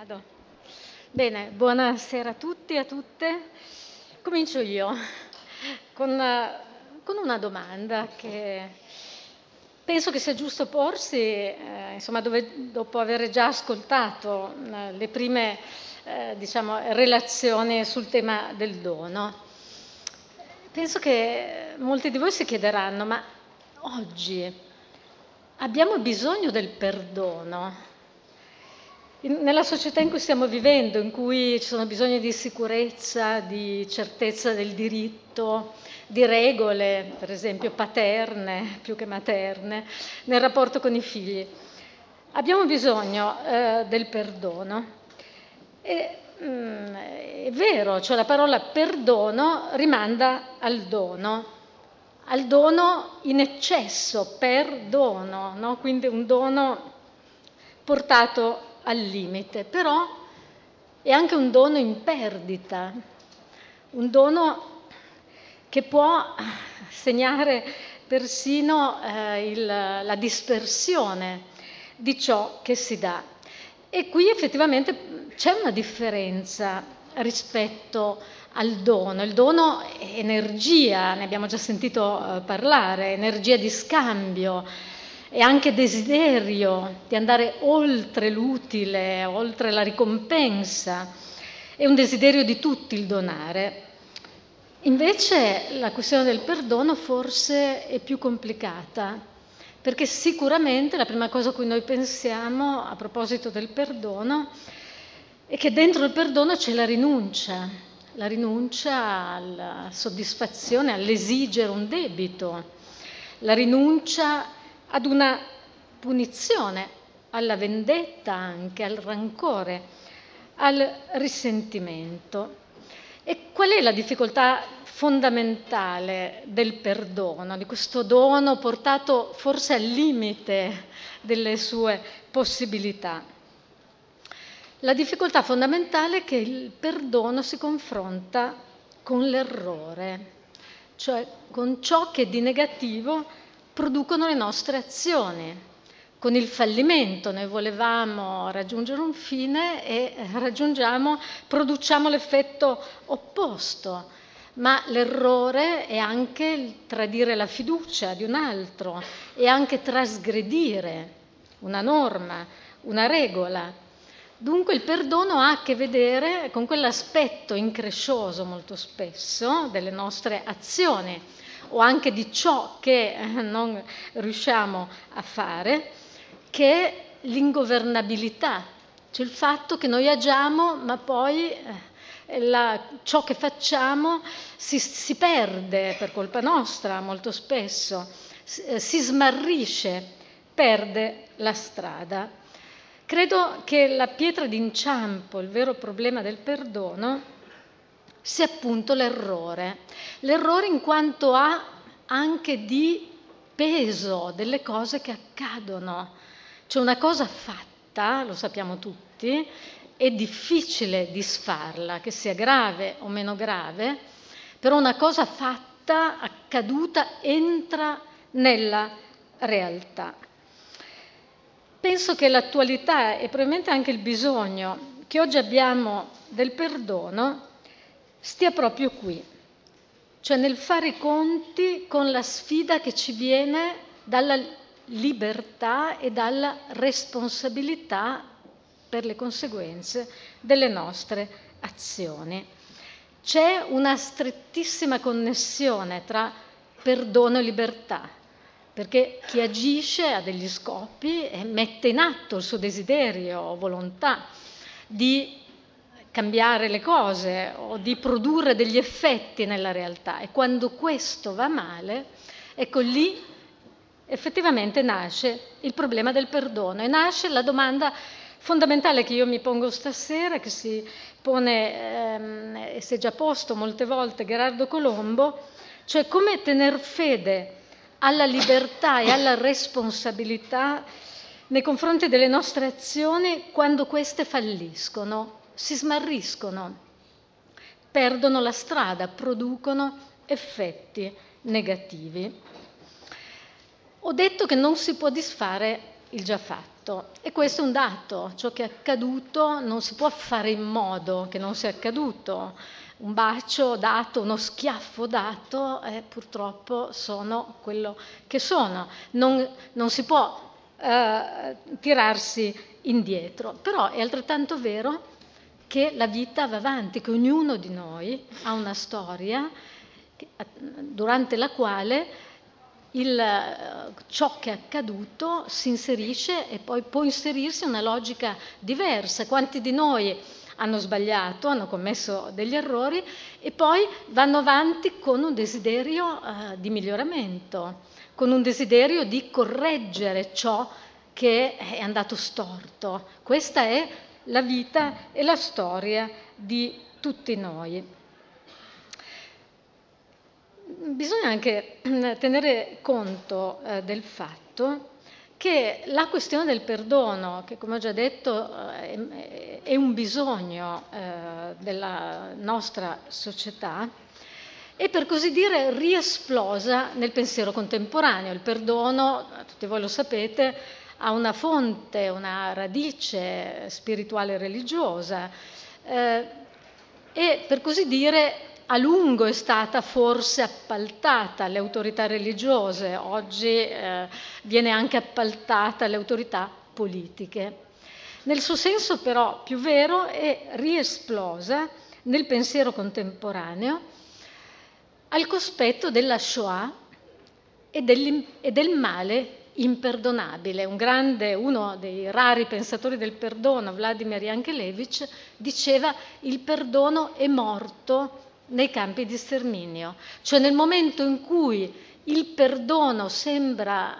Vado. Bene, buonasera a tutti e a tutte. Comincio io con, con una domanda che penso che sia giusto porsi, eh, insomma, dove, dopo aver già ascoltato eh, le prime eh, diciamo, relazioni sul tema del dono. Penso che molti di voi si chiederanno, ma oggi abbiamo bisogno del perdono? Nella società in cui stiamo vivendo, in cui ci sono bisogni di sicurezza, di certezza del diritto, di regole, per esempio paterne più che materne, nel rapporto con i figli, abbiamo bisogno eh, del perdono. E, mm, è vero, cioè la parola perdono rimanda al dono, al dono in eccesso, perdono, no? quindi un dono portato al limite, però è anche un dono in perdita, un dono che può segnare persino eh, il, la dispersione di ciò che si dà. E qui effettivamente c'è una differenza rispetto al dono. Il dono è energia, ne abbiamo già sentito eh, parlare, energia di scambio, e anche desiderio di andare oltre l'utile, oltre la ricompensa, è un desiderio di tutti il donare. Invece la questione del perdono forse è più complicata, perché sicuramente la prima cosa a cui noi pensiamo a proposito del perdono è che dentro il perdono c'è la rinuncia, la rinuncia alla soddisfazione, all'esigere un debito, la rinuncia ad una punizione, alla vendetta anche, al rancore, al risentimento. E qual è la difficoltà fondamentale del perdono, di questo dono portato forse al limite delle sue possibilità? La difficoltà fondamentale è che il perdono si confronta con l'errore, cioè con ciò che di negativo producono le nostre azioni. Con il fallimento noi volevamo raggiungere un fine e raggiungiamo, produciamo l'effetto opposto. Ma l'errore è anche tradire la fiducia di un altro, è anche trasgredire una norma, una regola. Dunque il perdono ha a che vedere con quell'aspetto increscioso molto spesso delle nostre azioni o anche di ciò che eh, non riusciamo a fare, che è l'ingovernabilità, cioè il fatto che noi agiamo ma poi eh, la, ciò che facciamo si, si, perde per colpa nostra molto spesso, si, eh, si smarrisce, perde la strada. Credo che la pietra d'inciampo, il vero problema del perdono, sia appunto l'errore. L'errore in quanto ha anche di peso delle cose che accadono. Cioè una cosa fatta, lo sappiamo tutti, è difficile disfarla, che sia grave o meno grave, però una cosa fatta, accaduta, entra nella realtà. Penso che l'attualità e probabilmente anche il bisogno che oggi abbiamo del perdono stia proprio qui, cioè nel fare i conti con la sfida che ci viene dalla libertà e dalla responsabilità per le conseguenze delle nostre azioni. C'è una strettissima connessione tra perdono e libertà, perché chi agisce ha degli scopi e mette in atto il suo desiderio o volontà di cambiare le cose o di produrre degli effetti nella realtà. E quando questo va male, ecco lì effettivamente nasce il problema del perdono e nasce la domanda fondamentale che io mi pongo stasera, che si pone ehm, e si è già posto molte volte Gerardo Colombo, cioè come tener fede alla libertà e alla responsabilità nei confronti delle nostre azioni quando queste falliscono si smarriscono, perdono la strada, producono effetti negativi. Ho detto che non si può disfare il già fatto. E questo è un dato, ciò che è accaduto non si può fare in modo che non sia accaduto. Un bacio dato, uno schiaffo dato, eh, purtroppo sono quello che sono. Non, non si può eh, tirarsi indietro, però è altrettanto vero che la vita va avanti, che ognuno di noi ha una storia durante la quale il, ciò che è accaduto si inserisce e poi può inserirsi una logica diversa. Quanti di noi hanno sbagliato, hanno commesso degli errori e poi vanno avanti con un desiderio uh, di miglioramento, con un desiderio di correggere ciò che è andato storto. Questa è la vita e la storia di tutti noi. Bisogna anche tenere conto eh, del fatto che la questione del perdono, che come ho già detto eh, è un bisogno eh, della nostra società, è per così dire riesplosa nel pensiero contemporaneo. Il perdono, tutti voi lo sapete, ha una fonte, una radice spirituale e religiosa eh, e per così dire a lungo è stata forse appaltata alle autorità religiose, oggi eh, viene anche appaltata alle autorità politiche. Nel suo senso però più vero è riesplosa nel pensiero contemporaneo al cospetto della Shoah e, e del male imperdonabile. Un grande, uno dei rari pensatori del perdono, Vladimir Yankelevich, diceva il perdono è morto nei campi di sterminio, cioè nel momento in cui il perdono sembra,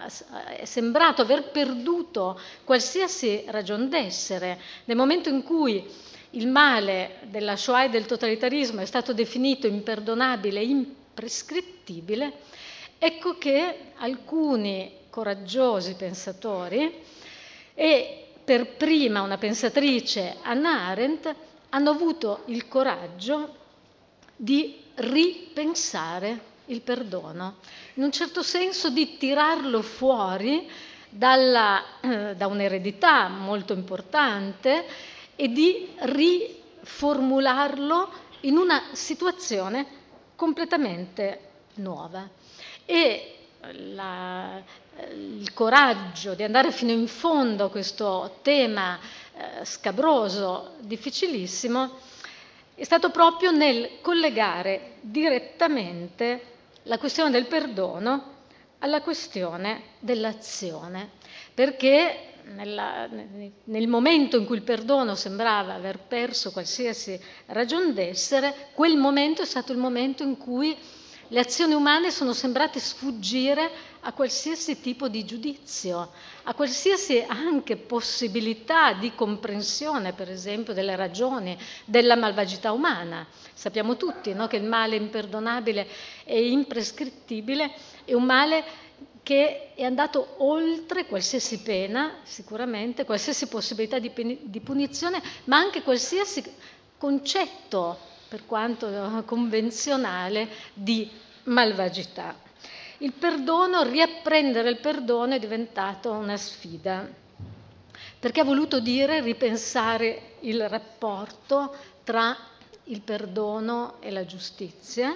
è sembrato aver perduto qualsiasi ragion d'essere, nel momento in cui il male della Shoah e del totalitarismo è stato definito imperdonabile imprescrittibile, ecco che alcuni coraggiosi pensatori e per prima una pensatrice Anna Arendt hanno avuto il coraggio di ripensare il perdono, in un certo senso di tirarlo fuori dalla, eh, da un'eredità molto importante e di riformularlo in una situazione completamente nuova. E la, il coraggio di andare fino in fondo a questo tema eh, scabroso, difficilissimo, è stato proprio nel collegare direttamente la questione del perdono alla questione dell'azione, perché nella, nel momento in cui il perdono sembrava aver perso qualsiasi ragion d'essere, quel momento è stato il momento in cui le azioni umane sono sembrate sfuggire a qualsiasi tipo di giudizio, a qualsiasi anche possibilità di comprensione, per esempio, delle ragioni della malvagità umana. Sappiamo tutti no, che il male imperdonabile e imprescrittibile è un male che è andato oltre qualsiasi pena, sicuramente, qualsiasi possibilità di, di punizione, ma anche qualsiasi concetto per quanto convenzionale, di malvagità. Il perdono, riapprendere il perdono è diventato una sfida, perché ha voluto dire ripensare il rapporto tra il perdono e la giustizia,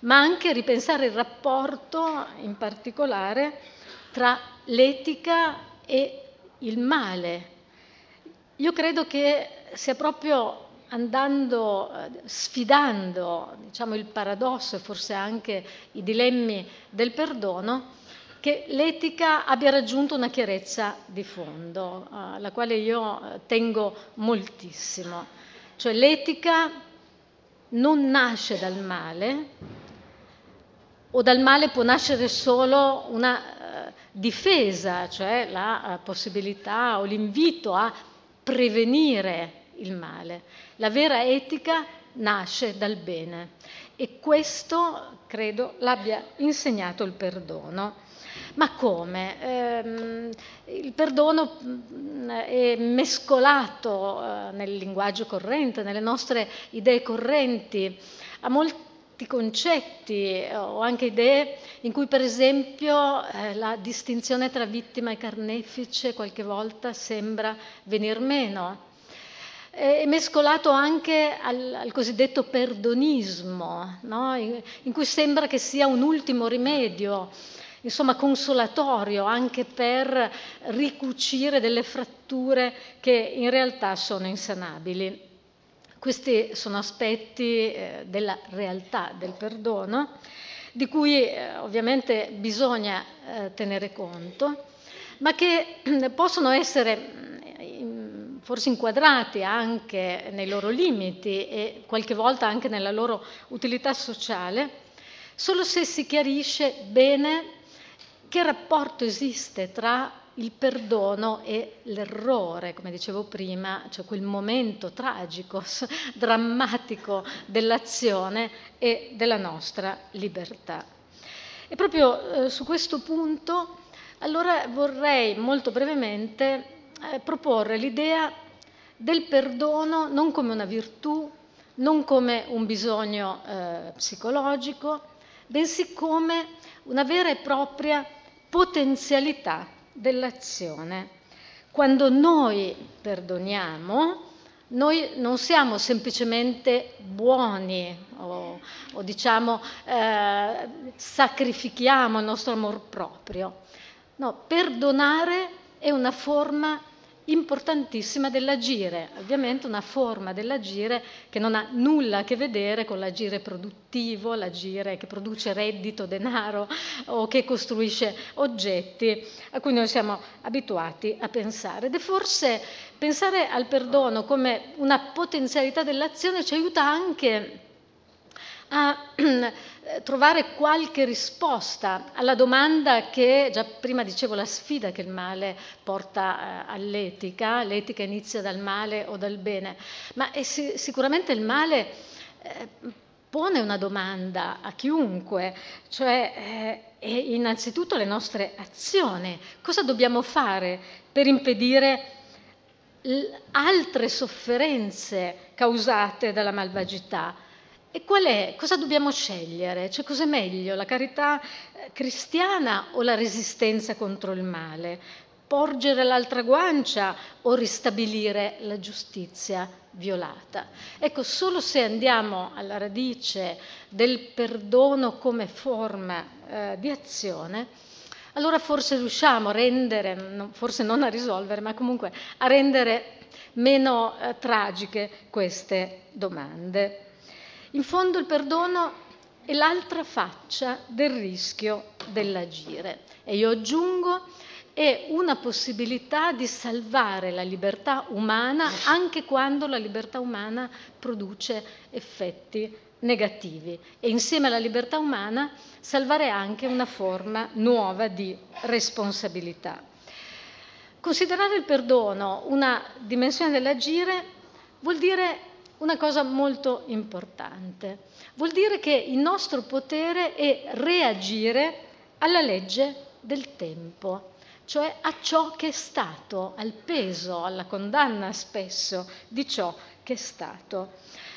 ma anche ripensare il rapporto in particolare tra l'etica e il male. Io credo che sia proprio andando, eh, sfidando diciamo, il paradosso e forse anche i dilemmi del perdono, che l'etica abbia raggiunto una chiarezza di fondo, eh, alla quale io eh, tengo moltissimo. Cioè l'etica non nasce dal male, o dal male può nascere solo una difesa, cioè la possibilità o l'invito a prevenire il male. La vera etica nasce dal bene e questo credo l'abbia insegnato il perdono. Ma come? Eh, il perdono mm, è mescolato eh, nel linguaggio corrente, nelle nostre idee correnti, a molti concetti o anche idee in cui per esempio eh, la distinzione tra vittima e carnefice qualche volta sembra venir meno. È mescolato anche al, al cosiddetto perdonismo, no? in, in cui sembra che sia un ultimo rimedio, insomma consolatorio anche per ricucire delle fratture che in realtà sono insanabili. Questi sono aspetti eh, della realtà del perdono di cui eh, ovviamente bisogna eh, tenere conto, ma che possono essere forse inquadrati anche nei loro limiti e qualche volta anche nella loro utilità sociale, solo se si chiarisce bene che rapporto esiste tra il perdono e l'errore, come dicevo prima, cioè quel momento tragico, drammatico dell'azione e della nostra libertà. E proprio eh, su questo punto allora vorrei molto brevemente proporre l'idea del perdono non come una virtù, non come un bisogno eh, psicologico, bensì come una vera e propria potenzialità dell'azione. Quando noi perdoniamo, noi non siamo semplicemente buoni o, o diciamo eh, sacrifichiamo il nostro amor proprio. No, perdonare è una forma importantissima dell'agire, ovviamente una forma dell'agire che non ha nulla a che vedere con l'agire produttivo, l'agire che produce reddito, denaro o che costruisce oggetti a cui noi siamo abituati a pensare. Ed è forse pensare al perdono come una potenzialità dell'azione ci aiuta anche a trovare qualche risposta alla domanda che, già prima dicevo, la sfida che il male porta eh, all'etica, l'etica inizia dal male o dal bene, ma si- sicuramente il male eh, pone una domanda a chiunque, cioè eh, innanzitutto le nostre azioni, cosa dobbiamo fare per impedire altre sofferenze causate dalla malvagità? E qual è? Cosa dobbiamo scegliere? Cioè, cos'è meglio, la carità eh, cristiana o la resistenza contro il male? Porgere l'altra guancia o ristabilire la giustizia violata? Ecco, solo se andiamo alla radice del perdono come forma eh, di azione, allora forse riusciamo a rendere, forse non a risolvere, ma comunque a rendere meno eh, tragiche queste domande. In fondo il perdono è l'altra faccia del rischio dell'agire e io aggiungo è una possibilità di salvare la libertà umana anche quando la libertà umana produce effetti negativi e insieme alla libertà umana salvare anche una forma nuova di responsabilità. Considerare il perdono una dimensione dell'agire vuol dire una cosa molto importante. Vuol dire che il nostro potere è reagire alla legge del tempo, cioè a ciò che è stato, al peso, alla condanna spesso di ciò che è stato.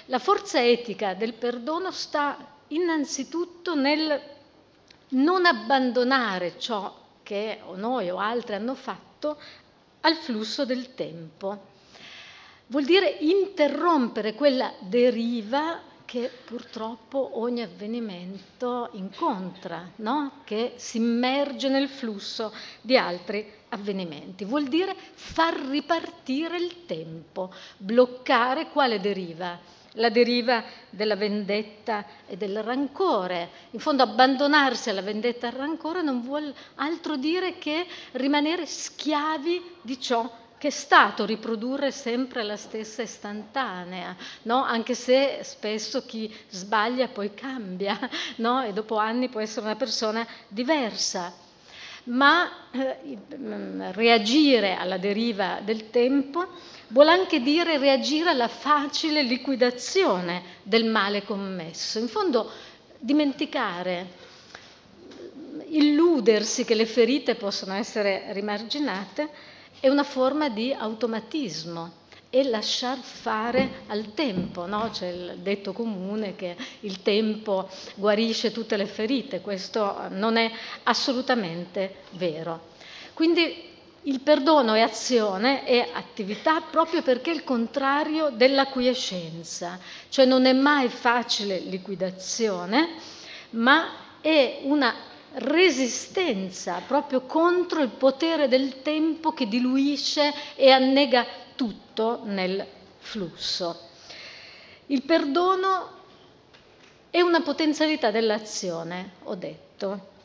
La forza etica del perdono sta innanzitutto nel non abbandonare ciò che o noi o altri hanno fatto al flusso del tempo vuol dire interrompere quella deriva che purtroppo ogni avvenimento incontra, no? che si immerge nel flusso di altri avvenimenti. Vuol dire far ripartire il tempo, bloccare quale deriva? La deriva della vendetta e del rancore. In fondo abbandonarsi alla vendetta e al rancore non vuol altro dire che rimanere schiavi di ciò che è stato riprodurre sempre la stessa istantanea, no? anche se spesso chi sbaglia poi cambia no? e dopo anni può essere una persona diversa. Ma eh, reagire alla deriva del tempo vuole anche dire reagire alla facile liquidazione del male commesso. In fondo dimenticare, illudersi che le ferite possono essere rimarginate è una forma di automatismo, e lasciar fare al tempo, no? C'è il detto comune che il tempo guarisce tutte le ferite, questo non è assolutamente vero. Quindi il perdono è azione, è attività proprio perché è il contrario della quiescenza, cioè non è mai facile liquidazione, ma è una resistenza proprio contro il potere del tempo che diluisce e annega tutto nel flusso. Il perdono è una potenzialità dell'azione, ho detto,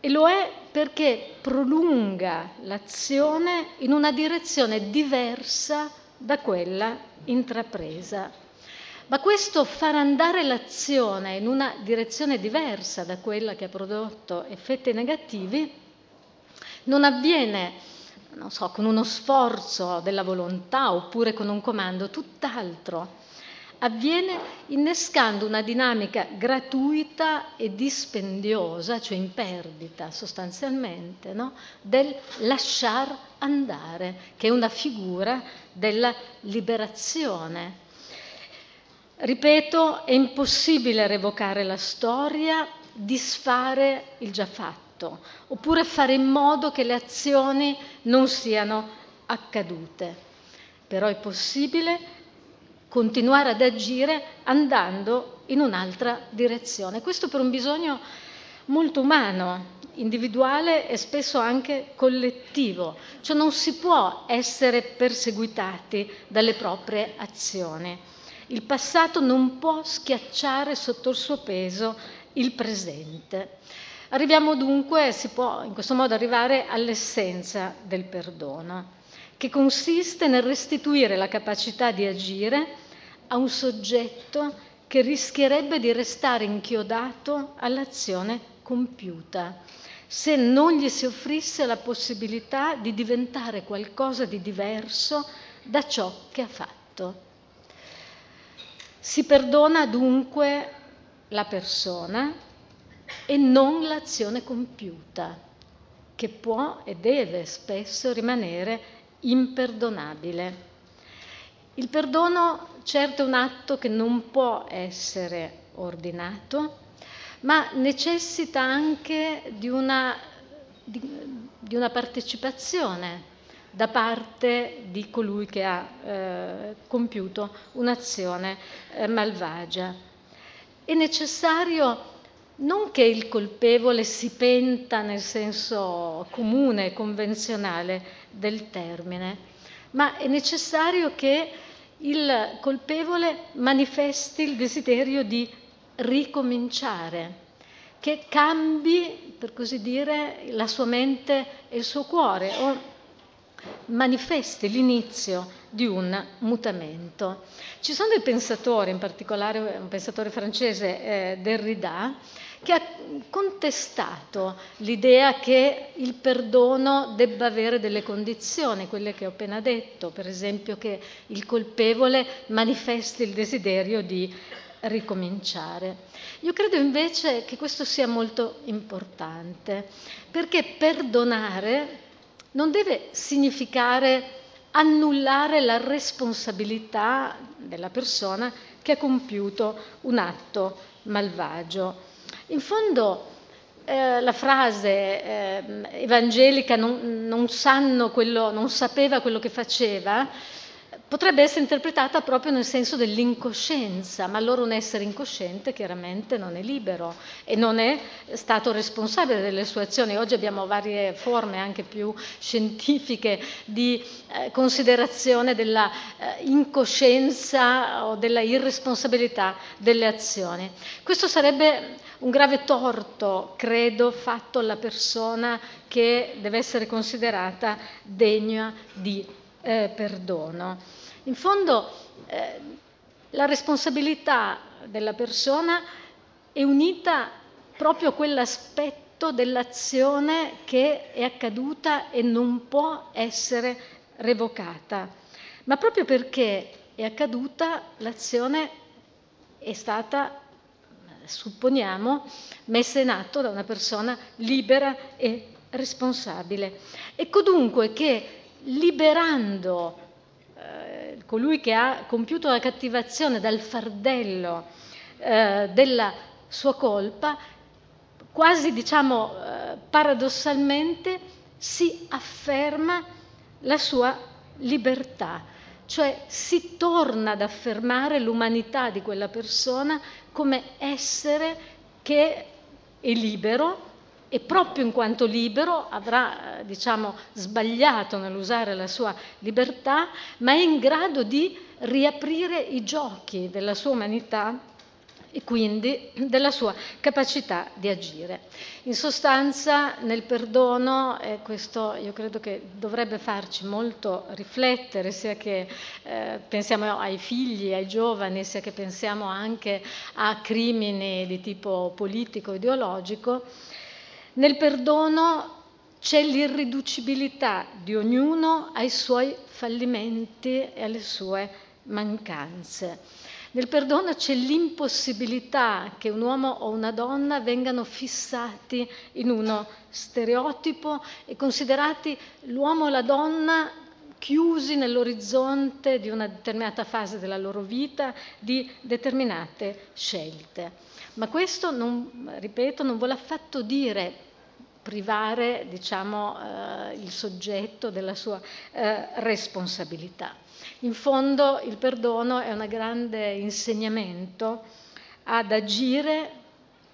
e lo è perché prolunga l'azione in una direzione diversa da quella intrapresa. Ma questo far andare l'azione in una direzione diversa da quella che ha prodotto effetti negativi non avviene, non so, con uno sforzo della volontà oppure con un comando, tutt'altro avviene innescando una dinamica gratuita e dispendiosa, cioè in perdita sostanzialmente, no? del lasciar andare, che è una figura della liberazione. Ripeto, è impossibile revocare la storia, disfare il già fatto, oppure fare in modo che le azioni non siano accadute. Però è possibile continuare ad agire andando in un'altra direzione. Questo per un bisogno molto umano, individuale e spesso anche collettivo, cioè non si può essere perseguitati dalle proprie azioni. Il passato non può schiacciare sotto il suo peso il presente. Arriviamo dunque, si può in questo modo arrivare all'essenza del perdono, che consiste nel restituire la capacità di agire a un soggetto che rischierebbe di restare inchiodato all'azione compiuta se non gli si offrisse la possibilità di diventare qualcosa di diverso da ciò che ha fatto. Si perdona dunque la persona e non l'azione compiuta, che può e deve spesso rimanere imperdonabile. Il perdono certo è un atto che non può essere ordinato, ma necessita anche di una, di, di una partecipazione da parte di colui che ha eh, compiuto un'azione eh, malvagia. È necessario non che il colpevole si penta nel senso comune e convenzionale del termine, ma è necessario che il colpevole manifesti il desiderio di ricominciare, che cambi, per così dire, la sua mente e il suo cuore o manifesti l'inizio di un mutamento. Ci sono dei pensatori, in particolare un pensatore francese, eh, Derrida, che ha contestato l'idea che il perdono debba avere delle condizioni, quelle che ho appena detto, per esempio che il colpevole manifesti il desiderio di ricominciare. Io credo invece che questo sia molto importante, perché perdonare non deve significare annullare la responsabilità della persona che ha compiuto un atto malvagio. In fondo eh, la frase eh, evangelica non, non, quello, non sapeva quello che faceva potrebbe essere interpretata proprio nel senso dell'incoscienza, ma allora un essere incosciente chiaramente non è libero e non è stato responsabile delle sue azioni. Oggi abbiamo varie forme anche più scientifiche di eh, considerazione della eh, incoscienza o della irresponsabilità delle azioni. Questo sarebbe un grave torto, credo, fatto alla persona che deve essere considerata degna di eh, perdono. In fondo eh, la responsabilità della persona è unita proprio a quell'aspetto dell'azione che è accaduta e non può essere revocata. Ma proprio perché è accaduta, l'azione è stata, supponiamo, messa in atto da una persona libera e responsabile. Ecco dunque che liberando colui che ha compiuto la cattivazione dal fardello eh, della sua colpa, quasi diciamo eh, paradossalmente si afferma la sua libertà, cioè si torna ad affermare l'umanità di quella persona come essere che è libero e proprio in quanto libero avrà eh, diciamo, sbagliato nell'usare la sua libertà, ma è in grado di riaprire i giochi della sua umanità e quindi della sua capacità di agire. In sostanza nel perdono, e questo io credo che dovrebbe farci molto riflettere, sia che eh, pensiamo ai figli, ai giovani, sia che pensiamo anche a crimini di tipo politico, ideologico, nel perdono c'è l'irriducibilità di ognuno ai suoi fallimenti e alle sue mancanze. Nel perdono c'è l'impossibilità che un uomo o una donna vengano fissati in uno stereotipo e considerati l'uomo o la donna chiusi nell'orizzonte di una determinata fase della loro vita, di determinate scelte. Ma questo, non, ripeto, non vuole affatto dire privare diciamo, eh, il soggetto della sua eh, responsabilità. In fondo il perdono è un grande insegnamento ad agire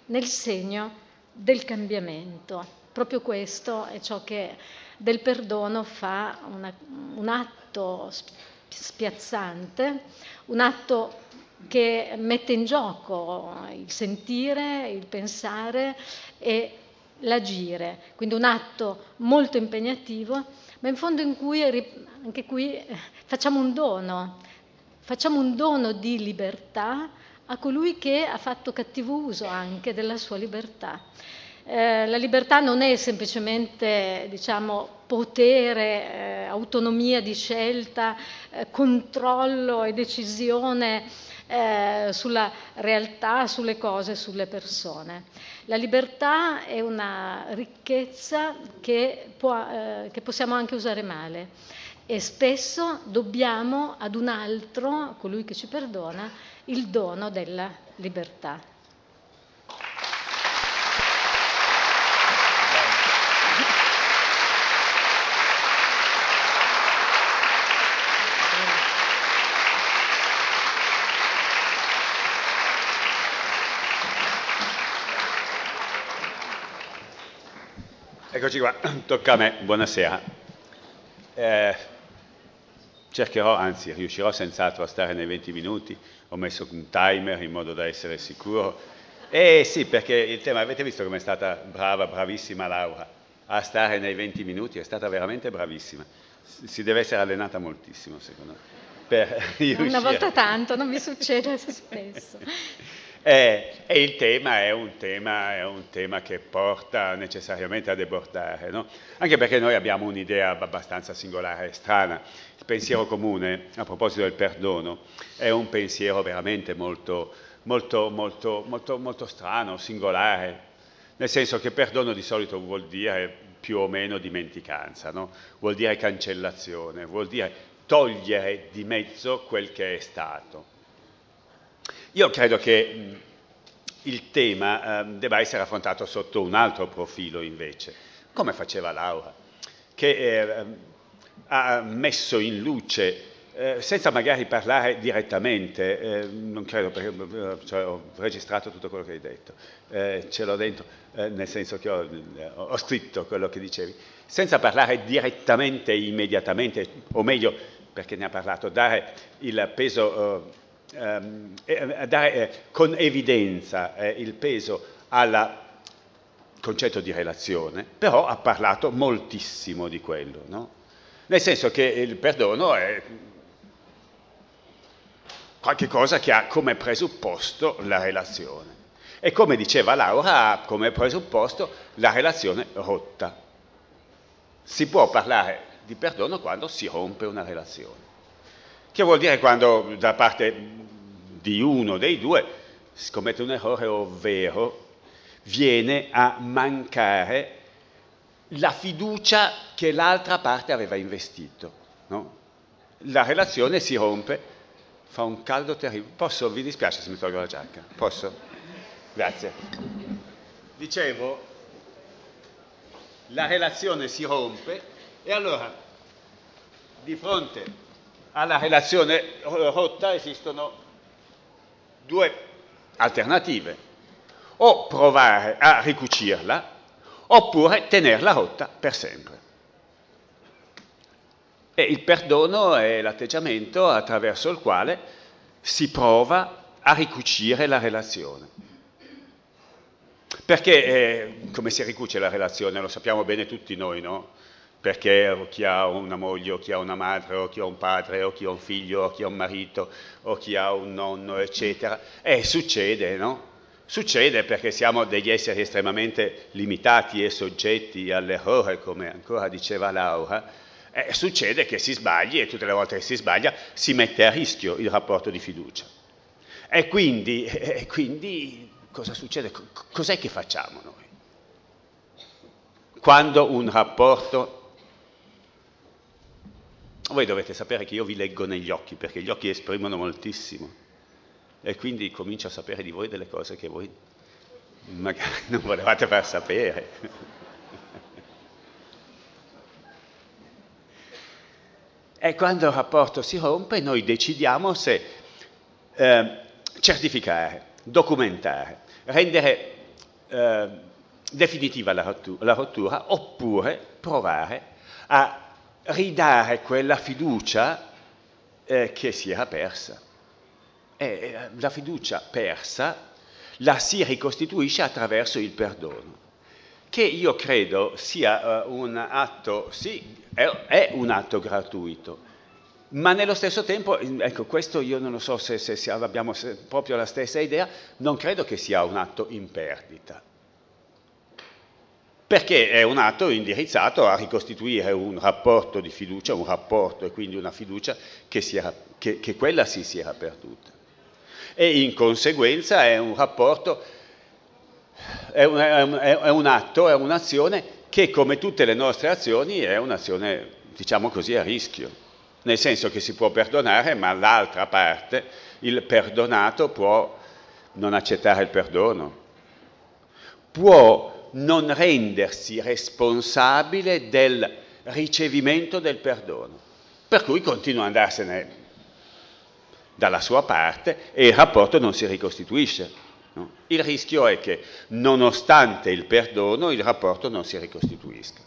nel segno del cambiamento. Proprio questo è ciò che del perdono fa una, un atto spiazzante, un atto che mette in gioco il sentire, il pensare e l'agire, quindi un atto molto impegnativo, ma in fondo in cui anche qui facciamo un dono, facciamo un dono di libertà a colui che ha fatto cattivo uso anche della sua libertà. Eh, la libertà non è semplicemente diciamo, potere, eh, autonomia di scelta, eh, controllo e decisione eh, sulla realtà, sulle cose, sulle persone. La libertà è una ricchezza che, può, eh, che possiamo anche usare male e spesso dobbiamo ad un altro, colui che ci perdona, il dono della libertà. Eccoci qua, tocca a me, buonasera. Eh, cercherò, anzi riuscirò senz'altro a stare nei 20 minuti, ho messo un timer in modo da essere sicuro. Eh sì, perché il tema, avete visto come è stata brava, bravissima Laura a stare nei 20 minuti, è stata veramente bravissima. Si deve essere allenata moltissimo, secondo me. Una volta tanto, non mi succede spesso. Eh, e il tema è un tema, è un tema che porta necessariamente a debordare, no? anche perché noi abbiamo un'idea abbastanza singolare e strana. Il pensiero comune, a proposito del perdono, è un pensiero veramente molto, molto, molto, molto, molto strano, singolare, nel senso che perdono di solito vuol dire più o meno dimenticanza, no? vuol dire cancellazione, vuol dire togliere di mezzo quel che è stato. Io credo che il tema eh, debba essere affrontato sotto un altro profilo invece, come faceva Laura, che eh, ha messo in luce, eh, senza magari parlare direttamente, eh, non credo perché eh, cioè, ho registrato tutto quello che hai detto, eh, ce l'ho dentro, nel senso che ho, ho scritto quello che dicevi, senza parlare direttamente, immediatamente, o meglio, perché ne ha parlato, dare il peso ehm, dare eh, con evidenza eh, il peso al concetto di relazione, però ha parlato moltissimo di quello, no? nel senso che il perdono è qualcosa che ha come presupposto la relazione. E come diceva Laura, ha come presupposto la relazione rotta. Si può parlare di perdono quando si rompe una relazione. Che vuol dire quando da parte di uno dei due si commette un errore, ovvero viene a mancare la fiducia che l'altra parte aveva investito. No? la relazione si rompe, fa un caldo terribile. Posso, vi dispiace se mi tolgo la giacca? Posso? Grazie. Dicevo, la relazione si rompe e allora di fronte alla relazione rotta esistono due alternative. O provare a ricucirla oppure tenerla rotta per sempre. E il perdono è l'atteggiamento attraverso il quale si prova a ricucire la relazione. Perché eh, come si ricuce la relazione? Lo sappiamo bene tutti noi, no? Perché chi ha una moglie, o chi ha una madre, o chi ha un padre, o chi ha un figlio, o chi ha un marito, o chi ha un nonno, eccetera. E succede, no? Succede perché siamo degli esseri estremamente limitati e soggetti all'errore, come ancora diceva Laura, eh, succede che si sbagli e tutte le volte che si sbaglia si mette a rischio il rapporto di fiducia. E quindi, e quindi cosa succede? Cos'è che facciamo noi? Quando un rapporto... Voi dovete sapere che io vi leggo negli occhi, perché gli occhi esprimono moltissimo. E quindi comincio a sapere di voi delle cose che voi magari non volevate far sapere. E quando il rapporto si rompe noi decidiamo se eh, certificare, documentare, rendere eh, definitiva la rottura, la rottura, oppure provare a ridare quella fiducia eh, che si era persa. E eh, la fiducia persa la si ricostituisce attraverso il perdono che io credo sia uh, un atto, sì, è, è, un atto gratuito, ma nello stesso tempo, ecco, questo io non lo so se, se, se abbiamo proprio la stessa idea, non credo che sia un atto in perdita, perché è un atto indirizzato a ricostituire un rapporto di fiducia, un rapporto e quindi una fiducia che, era, che, che quella sì si era perduta. E in conseguenza è un rapporto è un, è un atto, è un'azione che come tutte le nostre azioni è un'azione, diciamo così, a rischio, nel senso che si può perdonare, ma l'altra parte, il perdonato, può non accettare il perdono, può non rendersi responsabile del ricevimento del perdono, per cui continua ad andarsene dalla sua parte e il rapporto non si ricostituisce. No? Il rischio è che nonostante il perdono il rapporto non si ricostituisca.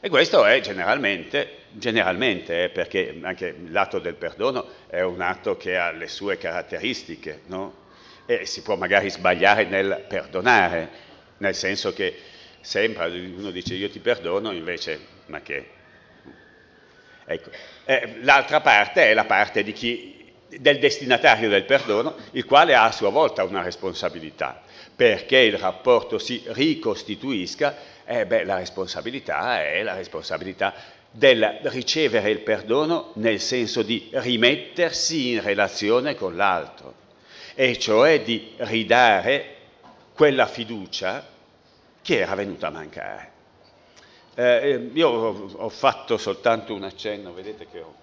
E questo è generalmente, generalmente eh, perché anche l'atto del perdono è un atto che ha le sue caratteristiche, no? e si può magari sbagliare nel perdonare, nel senso che sembra, uno dice io ti perdono, invece, ma che... Ecco. Eh, l'altra parte è la parte chi del destinatario del perdono, il quale ha a sua volta una responsabilità. Perché il rapporto si ricostituisca, eh beh, la responsabilità è la responsabilità del ricevere il perdono nel senso di rimettersi in relazione con l'altro, e cioè di ridare quella fiducia che era venuta a mancare. Eh, io ho fatto soltanto un accenno, vedete che ho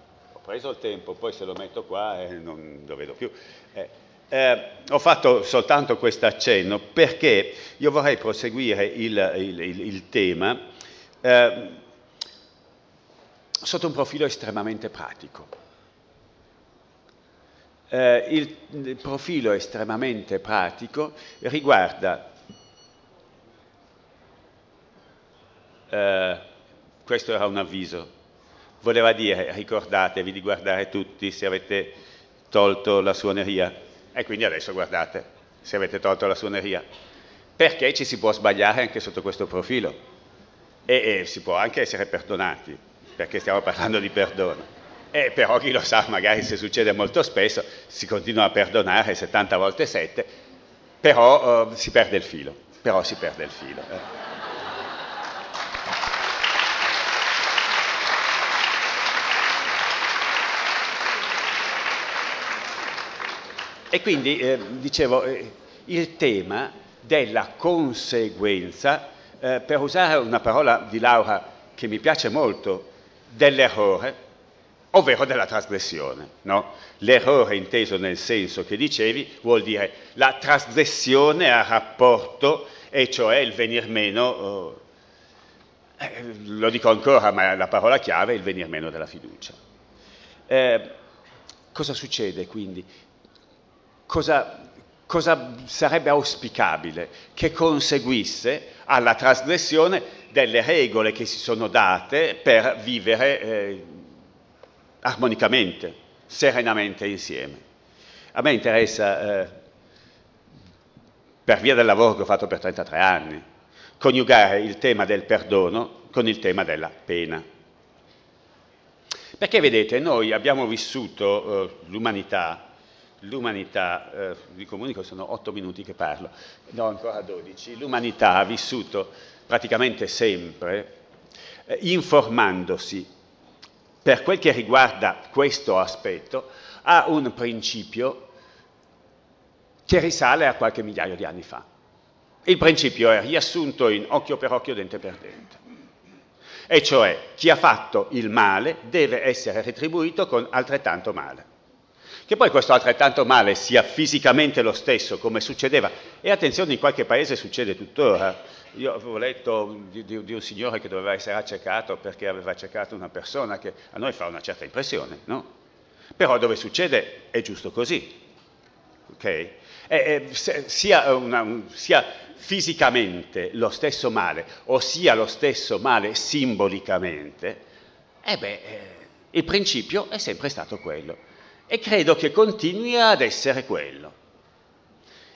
preso il tempo, poi se lo metto qua eh, non lo vedo più. Eh, eh, ho fatto soltanto questo accenno perché io vorrei proseguire il, il, il, il tema eh, sotto un profilo estremamente pratico. Eh, il, profilo estremamente pratico riguarda, eh, questo era un avviso, voleva dire ricordatevi di guardare tutti se avete tolto la suoneria. E quindi adesso guardate se avete tolto la suoneria. Perché ci si può sbagliare anche sotto questo profilo. E, e si può anche essere perdonati, perché stiamo parlando di perdono. E però chi lo sa, magari se succede molto spesso, si continua a perdonare 70 volte 7, però uh, si perde il filo. Però si perde il filo. Eh. E quindi, eh, dicevo, eh, il tema della conseguenza, eh, per usare una parola di Laura che mi piace molto, dell'errore, ovvero della trasgressione. No? L'errore inteso nel senso che dicevi vuol dire la trasgressione a rapporto, e cioè il venir meno, eh, lo dico ancora, ma la parola chiave è il venir meno della fiducia. Eh, cosa succede quindi? Cosa, cosa sarebbe auspicabile? Che conseguisse alla trasgressione delle regole che si sono date per vivere eh, armonicamente, serenamente insieme. A me interessa, eh, per via del lavoro che ho fatto per 33 anni, coniugare il tema del perdono con il tema della pena. Perché vedete, noi abbiamo vissuto eh, l'umanità, l'umanità, eh, vi comunico sono 8 minuti che parlo, no ancora 12, l'umanità ha vissuto praticamente sempre eh, informandosi per quel che riguarda questo aspetto, ha un principio che risale a qualche migliaio di anni fa. Il principio è riassunto in occhio per occhio, dente per dente. E cioè chi ha fatto il male deve essere retribuito con altrettanto male. Che poi questo altrettanto male sia fisicamente lo stesso, come succedeva, e attenzione, in qualche paese succede tuttora, io avevo letto di, di, di, un signore che doveva essere accecato perché aveva accecato una persona che a noi fa una certa impressione, no? Però dove succede è giusto così, ok? E, e, sia, una, sia, fisicamente lo stesso male o sia lo stesso male simbolicamente, eh beh, eh, il principio è sempre stato quello e credo che continui ad essere quello.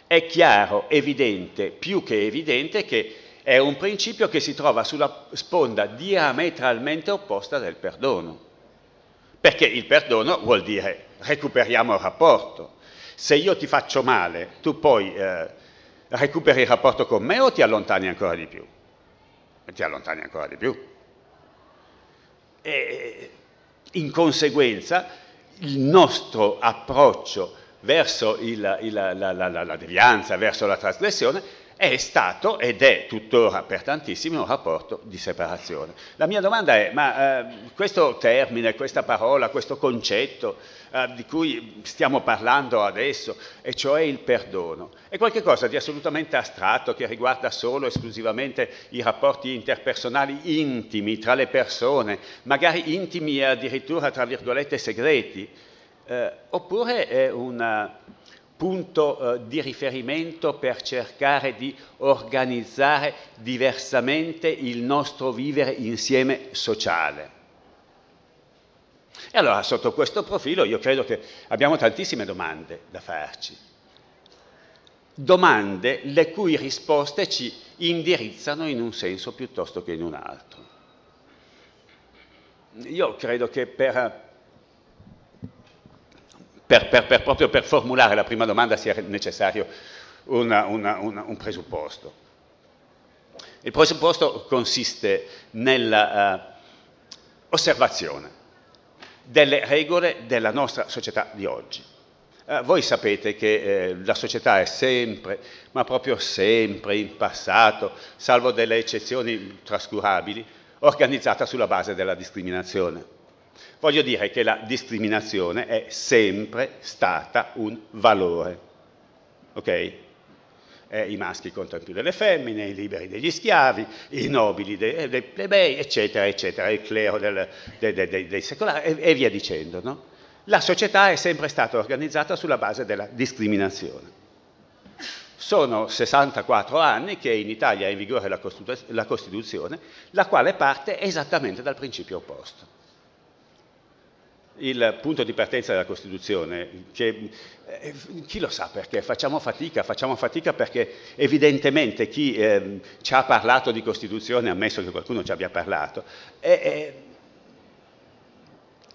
È chiaro, evidente, più che evidente che è un principio che si trova sulla sponda diametralmente opposta del perdono. Perché il perdono vuol dire recuperiamo il rapporto. Se io ti faccio male, tu poi eh, recuperi il rapporto con me o ti allontani ancora di più? Ti allontani ancora di più. E in conseguenza il nostro approccio verso il, il, la, la, la, la devianza, verso la trasgressione, è stato ed è tuttora per tantissimi un rapporto di separazione. La mia domanda è, ma eh, questo termine, questa parola, questo concetto eh, di cui stiamo parlando adesso, e cioè il perdono, è qualcosa di assolutamente astratto che riguarda solo e esclusivamente i rapporti interpersonali intimi tra le persone, magari intimi e addirittura, tra virgolette, segreti, eh, oppure è una punto eh, di riferimento per cercare di organizzare diversamente il nostro vivere insieme sociale. E allora sotto questo profilo io credo che abbiamo tantissime domande da farci, domande le cui risposte ci indirizzano in un senso piuttosto che in un altro. Io credo che per per, per, per, proprio per formulare la prima domanda sia necessario una, una, una, un presupposto. Il presupposto consiste nell'osservazione uh, delle regole della nostra società di oggi. Uh, voi sapete che eh, la società è sempre, ma proprio sempre in passato, salvo delle eccezioni trascurabili, organizzata sulla base della discriminazione. Voglio dire che la discriminazione è sempre stata un valore. Ok? Eh, I maschi contro più delle femmine, i liberi degli schiavi, i nobili dei, dei plebei, eccetera, eccetera, il clero del, dei, dei, dei, secolari e, e, via dicendo. No? La società è sempre stata organizzata sulla base della discriminazione. Sono 64 anni che in Italia è in vigore la Costituzione, la quale parte esattamente dal principio opposto il punto di partenza della Costituzione, che eh, chi lo sa perché facciamo fatica, facciamo fatica perché evidentemente chi eh, ci ha parlato di Costituzione, ammesso che qualcuno ci abbia parlato, eh,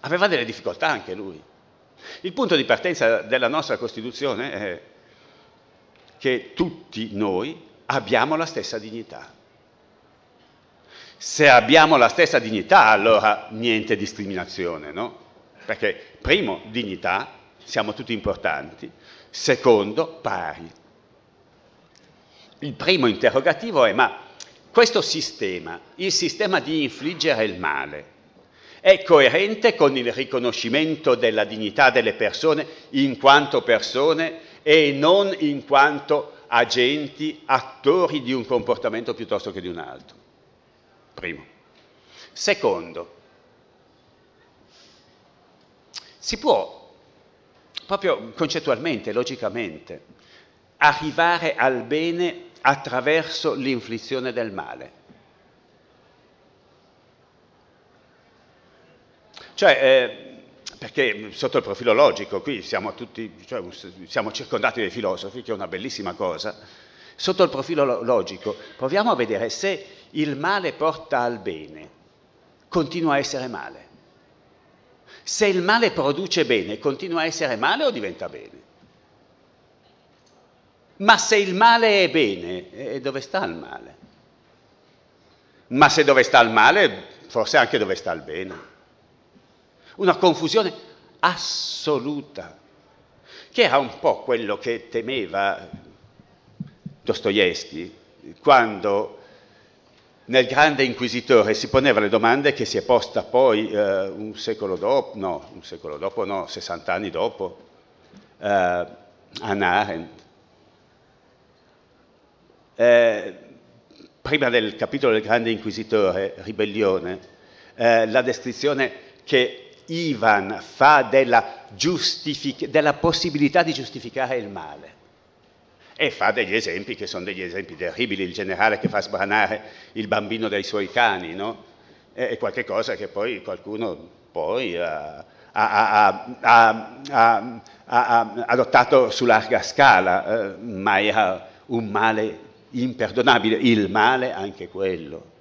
aveva delle difficoltà anche lui. Il punto di partenza della nostra Costituzione è che tutti noi abbiamo la stessa dignità. Se abbiamo la stessa dignità, allora niente discriminazione, no? Perché primo, dignità, siamo tutti importanti, secondo, pari. Il primo interrogativo è ma questo sistema, il sistema di infliggere il male, è coerente con il riconoscimento della dignità delle persone in quanto persone e non in quanto agenti, attori di un comportamento piuttosto che di un altro. Primo. Secondo, si può proprio concettualmente, logicamente, arrivare al bene attraverso l'inflizione del male. Cioè, eh, perché sotto il profilo logico, qui siamo tutti, cioè, siamo circondati dai filosofi, che è una bellissima cosa, sotto il profilo logico proviamo a vedere se il male porta al bene, continua a essere male. Se il male produce bene, continua a essere male o diventa bene? Ma se il male è bene, eh, dove sta il male? Ma se dove sta il male, forse anche dove sta il bene. Una confusione assoluta, che era un po' quello che temeva Dostoevsky quando nel grande inquisitore si poneva le domande che si è posta poi eh, un secolo dopo, no, un secolo dopo, no, 60 anni dopo, eh, Anna Arendt. Eh, prima del capitolo del grande inquisitore, ribellione, eh, la descrizione che Ivan fa della, della possibilità di giustificare il male e fa degli esempi che sono degli esempi terribili, il generale che fa sbranare il bambino dai suoi cani, no? È qualche cosa che poi qualcuno poi ha, ha, ha, ha adottato su larga scala, eh, ma era un male imperdonabile, il male anche quello.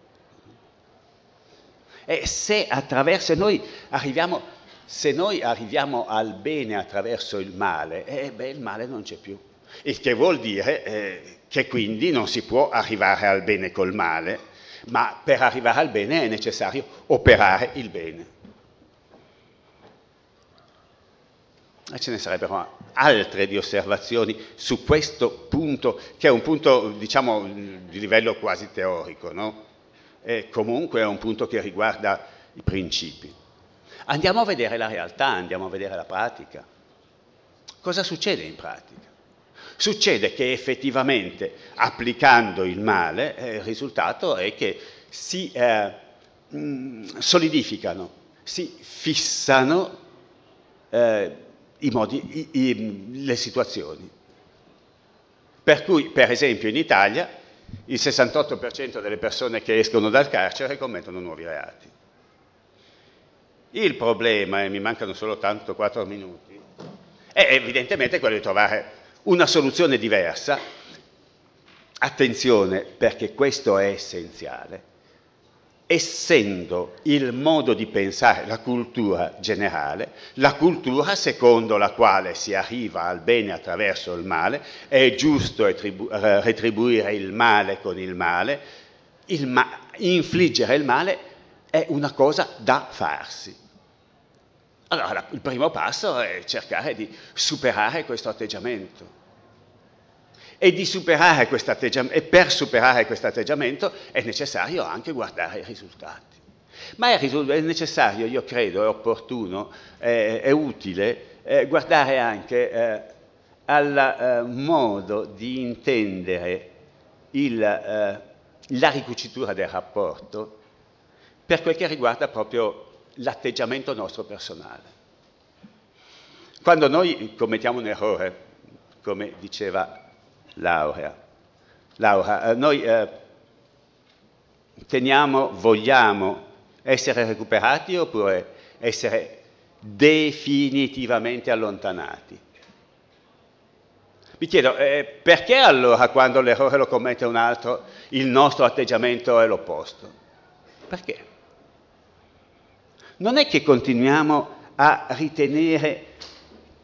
E se attraverso noi arriviamo, se noi arriviamo al bene attraverso il male, eh, beh, il male non c'è più il che vuol dire eh, che quindi non si può arrivare al bene col male, ma per arrivare al bene è necessario operare il bene. E ce ne sarebbero altre di osservazioni su questo punto, che è un punto, diciamo, di livello quasi teorico, no? E comunque è un punto che riguarda i principi. Andiamo a vedere la realtà, andiamo a vedere la pratica. Cosa succede in pratica? Succede che effettivamente applicando il male eh, il risultato è che si eh, mh, solidificano, si fissano eh, i modi, i, i, le situazioni. Per cui, per esempio, in Italia il 68% delle persone che escono dal carcere commettono nuovi reati. Il problema, e mi mancano solo tanto 4 minuti, è evidentemente quello di trovare una soluzione diversa, attenzione perché questo è essenziale, essendo il modo di pensare la cultura generale, la cultura secondo la quale si arriva al bene attraverso il male, è giusto retribuire il male con il male, il ma- infliggere il male è una cosa da farsi. Allora, il primo passo è cercare di superare questo atteggiamento. E, superare e per superare questo atteggiamento è necessario anche guardare i risultati. Ma è, è necessario, io credo, è opportuno, è, è utile eh, guardare anche eh, al eh, modo di intendere il, eh, la ricucitura del rapporto per quel che riguarda proprio l'atteggiamento nostro personale. Quando noi commettiamo un errore, come diceva Laura, Laura eh, noi eh, teniamo, vogliamo essere recuperati oppure essere definitivamente allontanati? Mi chiedo, eh, perché allora quando l'errore lo commette un altro il nostro atteggiamento è l'opposto? Perché? Non è che continuiamo a ritenere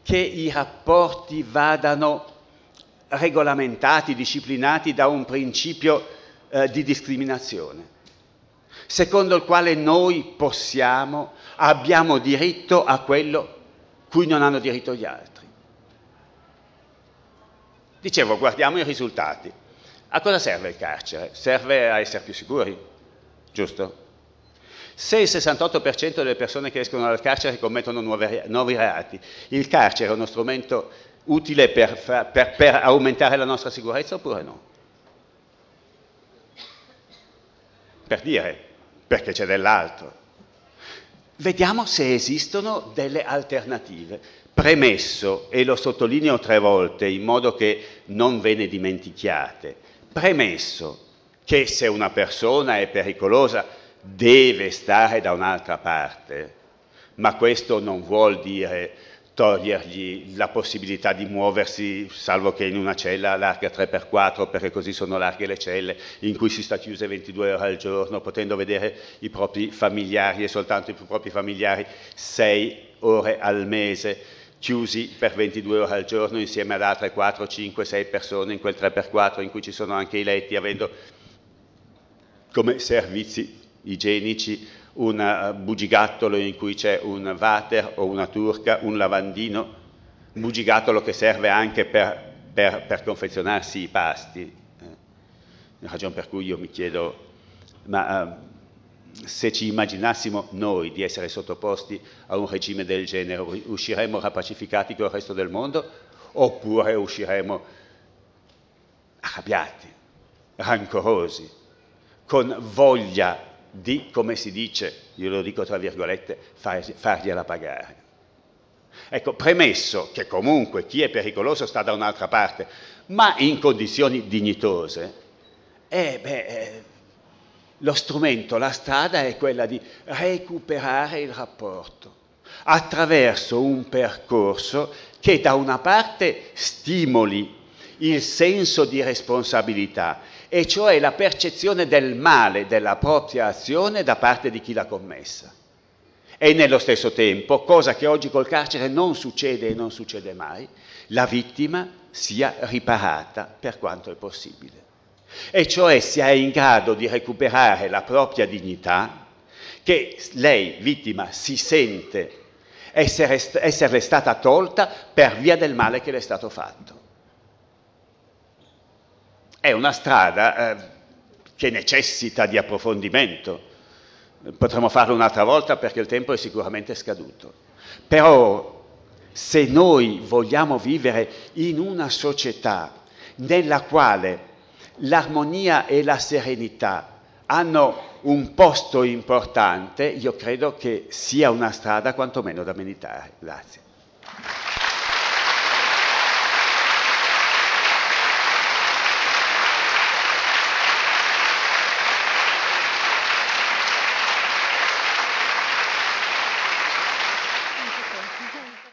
che i rapporti vadano regolamentati, disciplinati da un principio eh, di discriminazione, secondo il quale noi possiamo, abbiamo diritto a quello cui non hanno diritto gli altri. Dicevo, guardiamo i risultati. A cosa serve il carcere? Serve a essere più sicuri, giusto? Se il 68% delle persone che escono dal carcere commettono nuovi, nuovi reati, il carcere è uno strumento utile per, per, per aumentare la nostra sicurezza oppure no? Per dire, perché c'è dell'altro. Vediamo se esistono delle alternative. Premesso, e lo sottolineo tre volte in modo che non ve ne dimentichiate, premesso che se una persona è pericolosa deve stare da un'altra parte, ma questo non vuol dire togliergli la possibilità di muoversi, salvo che in una cella larga 3x4, perché così sono larghe le celle, in cui si sta chiuse 22 ore al giorno, potendo vedere i propri familiari e soltanto i propri familiari 6 ore al mese, chiusi per 22 ore al giorno insieme ad altre 4, 5, 6 persone in quel 3x4 in cui ci sono anche i letti, avendo come servizi igienici un eh, bugigattolo in cui c'è un water o una turca, un lavandino, un bugigattolo che serve anche per, per, per confezionarsi i pasti. Eh, ragione per cui io mi chiedo, ma eh, se ci immaginassimo noi di essere sottoposti a un regime del genere, usciremmo rapacificati con il resto del mondo oppure usciremo arrabbiati, rancorosi, con voglia di, come si dice, io lo dico tra virgolette, far, fargliela pagare. Ecco, premesso che comunque chi è pericoloso sta da un'altra parte, ma in condizioni dignitose, eh, beh, eh, lo strumento, la strada è quella di recuperare il rapporto attraverso un percorso che da una parte stimoli il senso di responsabilità e cioè la percezione del male della propria azione da parte di chi l'ha commessa. E nello stesso tempo, cosa che oggi col carcere non succede e non succede mai, la vittima sia riparata per quanto è possibile. E cioè sia in grado di recuperare la propria dignità, che lei, vittima, si sente essere, esserle stata tolta per via del male che le è stato fatto. È una strada eh, che necessita di approfondimento. Potremmo farlo un'altra volta perché il tempo è sicuramente scaduto. Però se noi vogliamo vivere in una società nella quale l'armonia e la serenità hanno un posto importante, io credo che sia una strada quantomeno da meditare. Grazie.